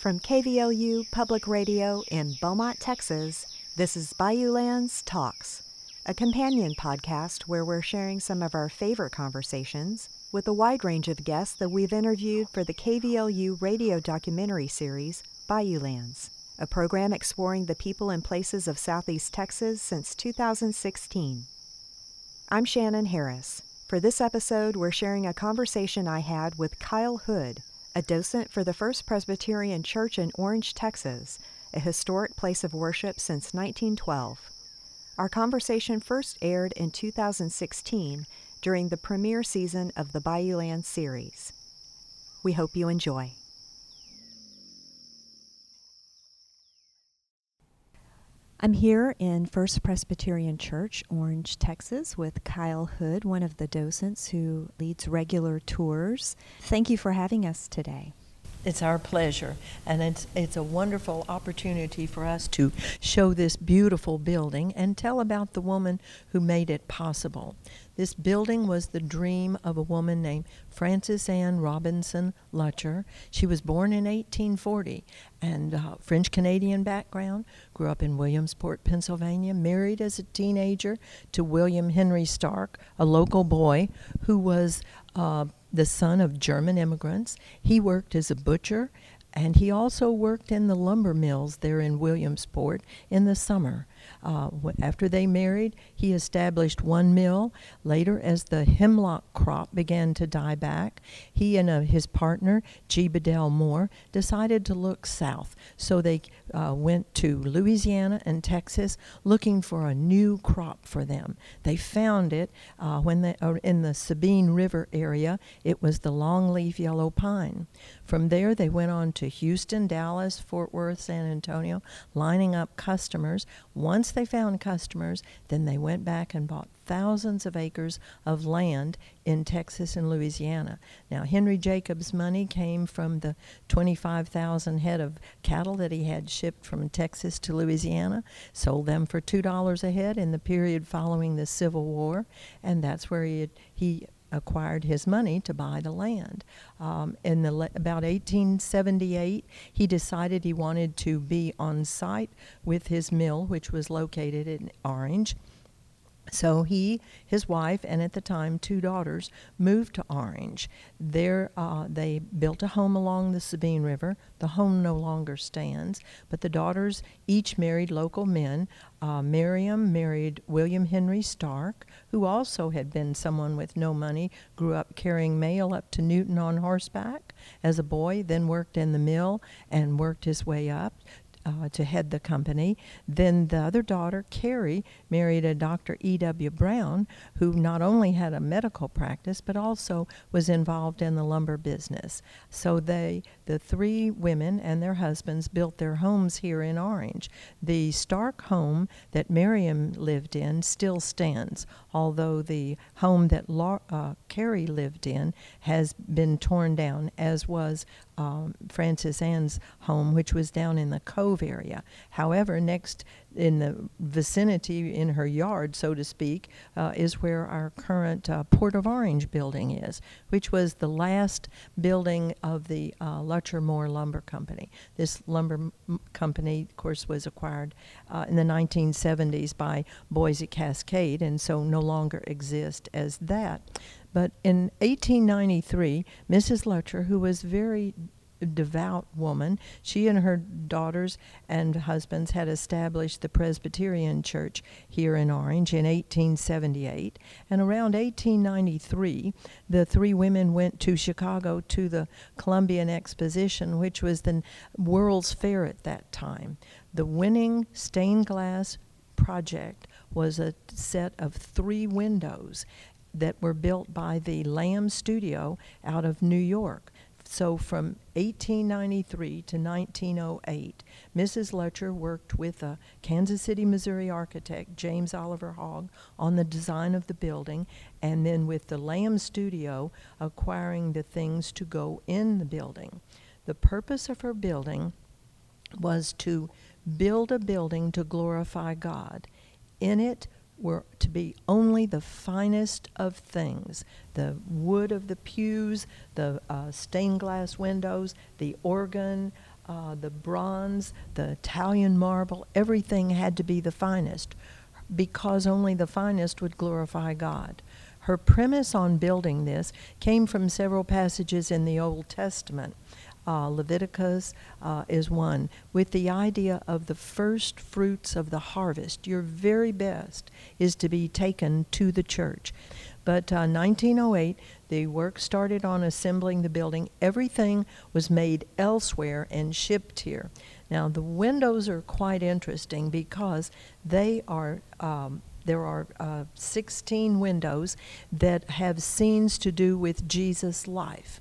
From KVLU Public Radio in Beaumont, Texas, this is Bayoulands Talks, a companion podcast where we're sharing some of our favorite conversations with a wide range of guests that we've interviewed for the KVLU radio documentary series Bayoulands, a program exploring the people and places of Southeast Texas since 2016. I'm Shannon Harris. For this episode, we're sharing a conversation I had with Kyle Hood, a docent for the First Presbyterian Church in Orange, Texas, a historic place of worship since 1912. Our conversation first aired in 2016 during the premiere season of the Bayouland series. We hope you enjoy. I'm here in First Presbyterian Church, Orange, Texas, with Kyle Hood, one of the docents who leads regular tours. Thank you for having us today. It's our pleasure, and it's it's a wonderful opportunity for us to show this beautiful building and tell about the woman who made it possible. This building was the dream of a woman named Frances Ann Robinson Lutcher. She was born in 1840 and uh, French Canadian background, grew up in Williamsport, Pennsylvania, married as a teenager to William Henry Stark, a local boy who was uh, the son of German immigrants. He worked as a butcher and he also worked in the lumber mills there in Williamsport in the summer. Uh, after they married, he established one mill. Later, as the hemlock crop began to die back, he and uh, his partner, G. Bedell Moore, decided to look south. So they uh, went to Louisiana and Texas looking for a new crop for them. They found it uh, when they, uh, in the Sabine River area. It was the longleaf yellow pine. From there, they went on to Houston, Dallas, Fort Worth, San Antonio, lining up customers. Once they found customers, then they went back and bought thousands of acres of land in Texas and Louisiana. Now, Henry Jacob's money came from the 25,000 head of cattle that he had shipped from Texas to Louisiana, sold them for $2 a head in the period following the Civil War, and that's where he, he acquired his money to buy the land. Um, in the about 1878, he decided he wanted to be on site with his mill, which was located in Orange. So he, his wife, and at the time two daughters moved to Orange. There, uh, they built a home along the Sabine River. The home no longer stands, but the daughters each married local men. Uh, Miriam married William Henry Stark, who also had been someone with no money, grew up carrying mail up to Newton on horseback as a boy, then worked in the mill and worked his way up uh, to head the company. Then the other daughter, Carrie, married a Dr. E.W. Brown, who not only had a medical practice but also was involved in the lumber business. So they, the three women and their husbands, built their homes here in Orange. The Stark home that Miriam lived in still stands, although the home that La- uh, Carrie lived in has been torn down, as was um, Ann's home, which was down in the Cove area. However, next in the vicinity, in her yard, so to speak, uh, is where our current uh, Port of Orange building is, which was the last building of the uh, Lutcher Moore Lumber Company. This lumber company, of course, was acquired uh, in the 1970s by Boise Cascade, and so no longer exists as that. But in 1893, Mrs. Lutcher, who was very devout woman. She and her daughters and husbands had established the Presbyterian Church here in Orange in 1878. And around 1893, the three women went to Chicago to the Columbian Exposition, which was the World's Fair at that time. The winning stained glass project was a set of three windows that were built by the Lamb Studio out of New York. So from 1893 to 1908, Mrs. Lutcher worked with a Kansas City, Missouri architect, James Oliver Hogg, on the design of the building, and then with the Lamb Studio acquiring the things to go in the building. The purpose of her building was to build a building to glorify God. In it were to be only the finest of things the wood of the pews, the uh, stained glass windows, the organ, uh, the bronze, the Italian marble, everything had to be the finest because only the finest would glorify God. Her premise on building this came from several passages in the Old Testament. Uh, Leviticus uh, is one, with the idea of the first fruits of the harvest. Your very best is to be taken to the church. But uh, 1908, the work started on assembling the building. Everything was made elsewhere and shipped here. Now, the windows are quite interesting because they are um, there are uh, 16 windows that have scenes to do with Jesus' life.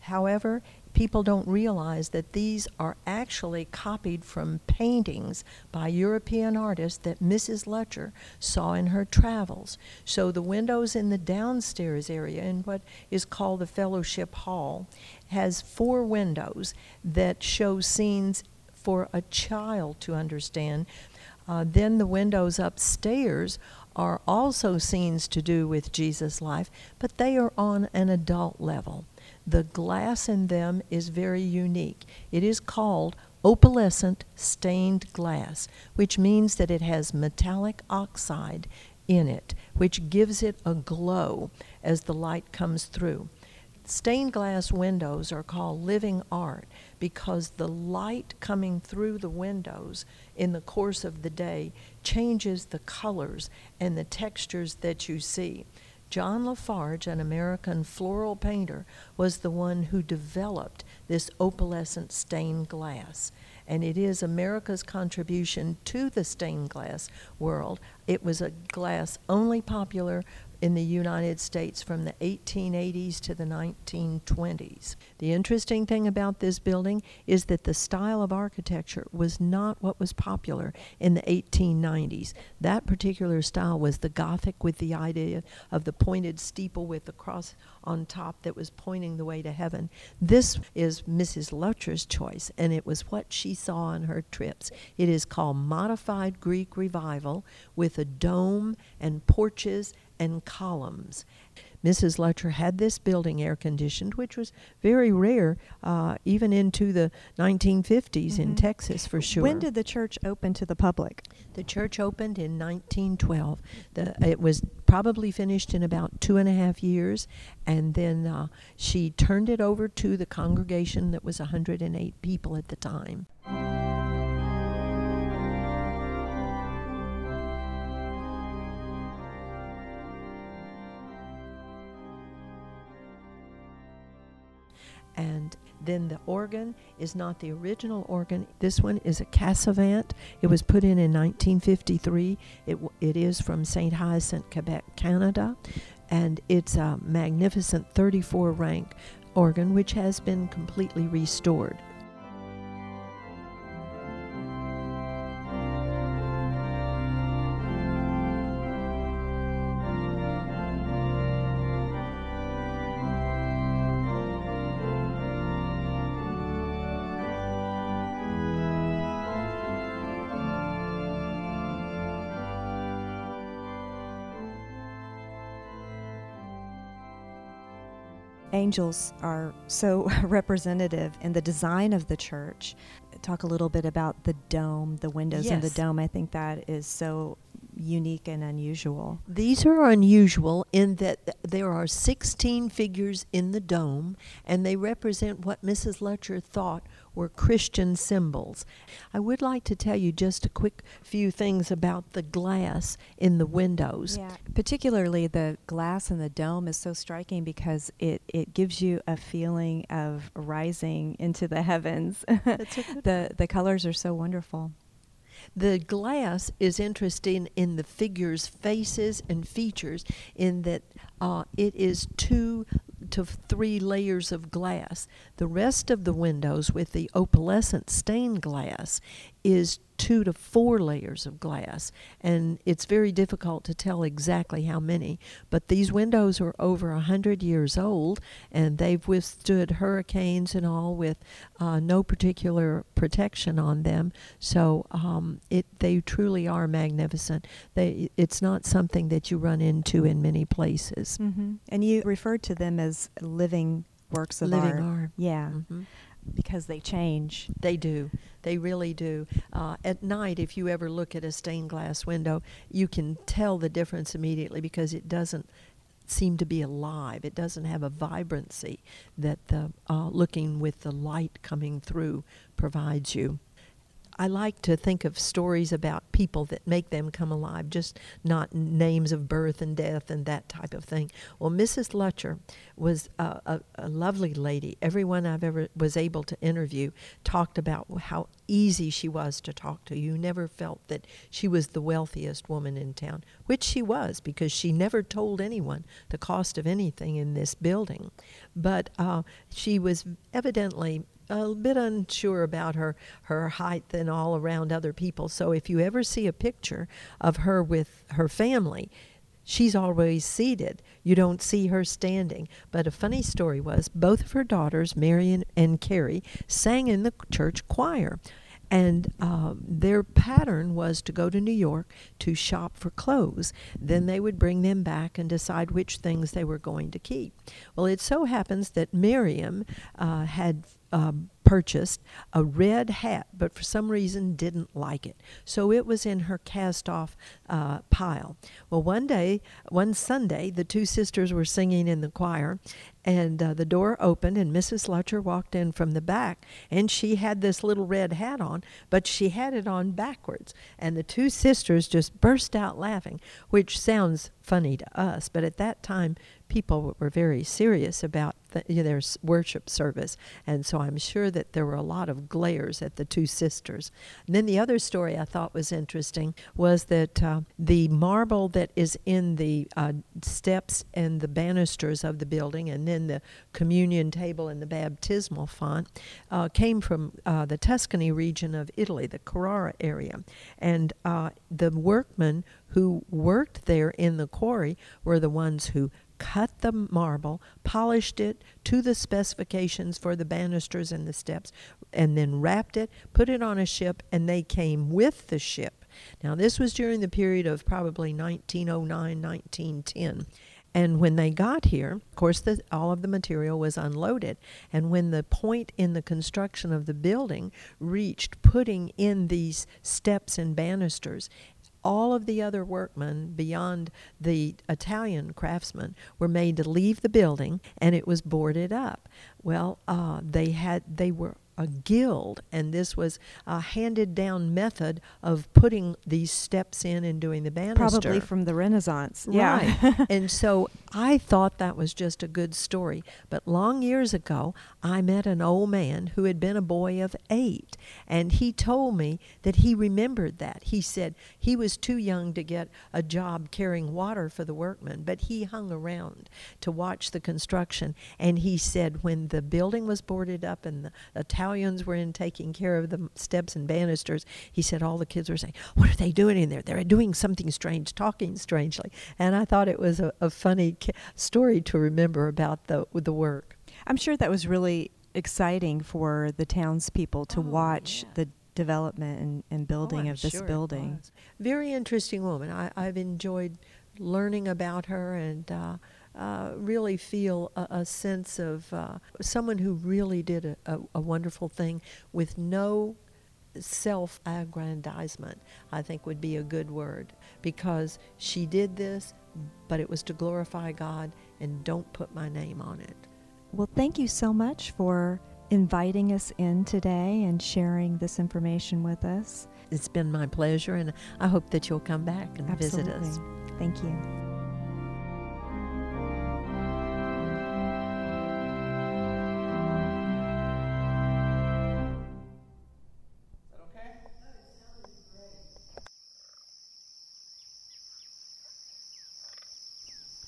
However, people don't realize that these are actually copied from paintings by European artists that Mrs. Lutcher saw in her travels. So the windows in the downstairs area, in what is called the Fellowship Hall, has four windows that show scenes for a child to understand uh, then the windows upstairs are also scenes to do with Jesus' life, but they are on an adult level. The glass in them is very unique. It is called opalescent stained glass, which means that it has metallic oxide in it, which gives it a glow as the light comes through. Stained glass windows are called living art because the light coming through the windows in the course of the day changes the colors and the textures that you see. John La Farge, an American floral painter, was the one who developed this opalescent stained glass. And it is America's contribution to the stained glass world. It was a glass only popular in the United States from the 1880s to the 1920s. The interesting thing about this building is that the style of architecture was not what was popular in the 1890s. That particular style was the Gothic with the idea of the pointed steeple with the cross on top that was pointing the way to heaven. This is Mrs. Lutcher's choice, and it was what she saw on her trips. It is called Modified Greek Revival with a dome and porches and columns. Mrs. Lutcher had this building air conditioned, which was very rare, uh, even into the 1950s mm-hmm. in Texas for sure. When did the church open to the public? The church opened in 1912. The, it was probably finished in about two and a half years, and then uh, she turned it over to the congregation that was 108 people at the time. And then the organ is not the original organ. This one is a Casavant. It was put in in 1953. It, it is from St. Hyacinthe, Quebec, Canada, and it's a magnificent 34 rank organ which has been completely restored. Angels are so representative in the design of the church. Talk a little bit about the dome, the windows yes. in the dome. I think that is so unique and unusual. These are unusual in that there are 16 figures in the dome, and they represent what Mrs. Lutcher thought were Christian symbols. I would like to tell you just a quick few things about the glass in the windows. Yeah, particularly the glass in the dome is so striking because it, it gives you a feeling of rising into the heavens. the the colors are so wonderful. The glass is interesting in the figures' faces and features in that uh, it is two to three layers of glass. The rest of the windows with the opalescent stained glass is two to four layers of glass. And it's very difficult to tell exactly how many. But these windows are over a 100 years old and they've withstood hurricanes and all with uh, no particular protection on them. So um, it, they truly are magnificent. They, it's not something that you run into in many places. Mm-hmm. And you referred to them as living works of living art. art. Yeah. Mm-hmm. Because they change. They do. They really do. Uh, at night, if you ever look at a stained glass window, you can tell the difference immediately because it doesn't seem to be alive. It doesn't have a vibrancy that the uh, looking with the light coming through provides you. I like to think of stories about people that make them come alive, just not names of birth and death and that type of thing. Well, Mrs. Lutcher was a, a, a, lovely lady. Everyone I've ever was able to interview talked about how easy she was to talk to. You never felt that she was the wealthiest woman in town, which she was because she never told anyone the cost of anything in this building. But uh, she was evidently a bit unsure about her her height and all around other people. So if you ever see a picture of her with her family, she's always seated. You don't see her standing. But a funny story was both of her daughters, Miriam and Carrie, sang in the church choir. And uh, their pattern was to go to New York to shop for clothes. Then they would bring them back and decide which things they were going to keep. Well, it so happens that Miriam uh, had uh, purchased a red hat, but for some reason didn't like it. So it was in her cast off uh, pile. Well, one day, one Sunday, the two sisters were singing in the choir, and uh, the door opened, and Mrs. Lutcher walked in from the back, and she had this little red hat on, but she had it on backwards. And the two sisters just burst out laughing, which sounds funny to us, but at that time, people were very serious about the, you know, their worship service, and so I'm sure that there were a lot of glares at the two sisters. And then the other story I thought was interesting was that uh, the marble that is in the uh, steps and the banisters of the building, and then the communion table and the baptismal font, uh, came from uh, the Tuscany region of Italy, the Carrara area, and uh, the workmen who worked there in the quarry were the ones who cut the marble, polished it to the specifications for the banisters and the steps, and then wrapped it, put it on a ship, and they came with the ship. Now, this was during the period of probably 1909, 1910. And when they got here, of course, the, all of the material was unloaded. And when the point in the construction of the building reached putting in these steps and banisters, all of the other workmen beyond the Italian craftsmen were made to leave the building and it was boarded up. Well, uh, they had they were a guild, and this was a handed down method of putting these steps in and doing the banister. Probably from the Renaissance. Yeah. Right. and so I thought that was just a good story. But long years ago, I met an old man who had been a boy of eight, and he told me that he remembered that. He said he was too young to get a job carrying water for the workmen, but he hung around to watch the construction. And he said when the building was boarded up and the Italians were in taking care of the steps and banisters, he said all the kids were saying, What are they doing in there? They're doing something strange, talking strangely. And I thought it was a, a funny story to remember about the, the work. I'm sure that was really exciting for the townspeople to Oh, watch yeah. the development and, and building Oh, of this sure building. Very interesting woman. I, I've enjoyed learning about her and uh, uh, really feel a, a sense of uh, someone who really did a, a, a wonderful thing with no self aggrandizement, I think would be a good word because she did this, but it was to glorify God and don't put my name on it. Well, thank you so much for inviting us in today and sharing this information with us. It's been my pleasure, and I hope that you'll come back and visit us. Absolutely. Thank you.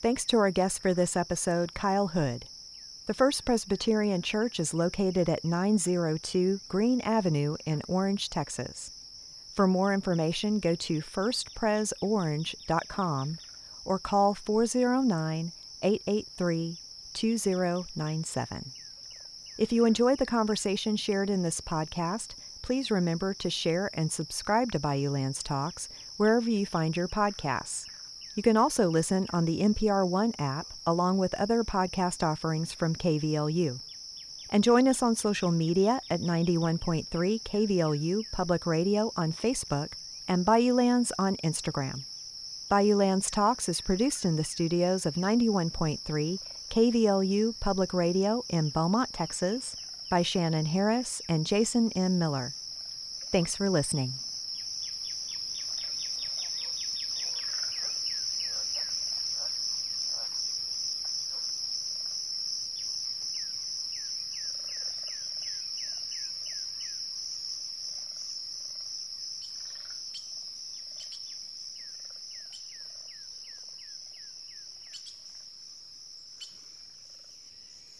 Thanks to our guest for this episode, Kyle Hood. The First Presbyterian Church is located at 902 Green Avenue in Orange, Texas. For more information, go to firstpresorange.com or call 409 883 2097. If you enjoyed the conversation shared in this podcast, please remember to share and subscribe to Bayoulands Talks wherever you find your podcasts. You can also listen on the NPR One app along with other podcast offerings from KVLU. And join us on social media at 91.3 KVLU Public Radio on Facebook and Bayoulands on Instagram. Bayoulands Talks is produced in the studios of 91.3 KVLU Public Radio in Beaumont, Texas by Shannon Harris and Jason M. Miller. Thanks for listening.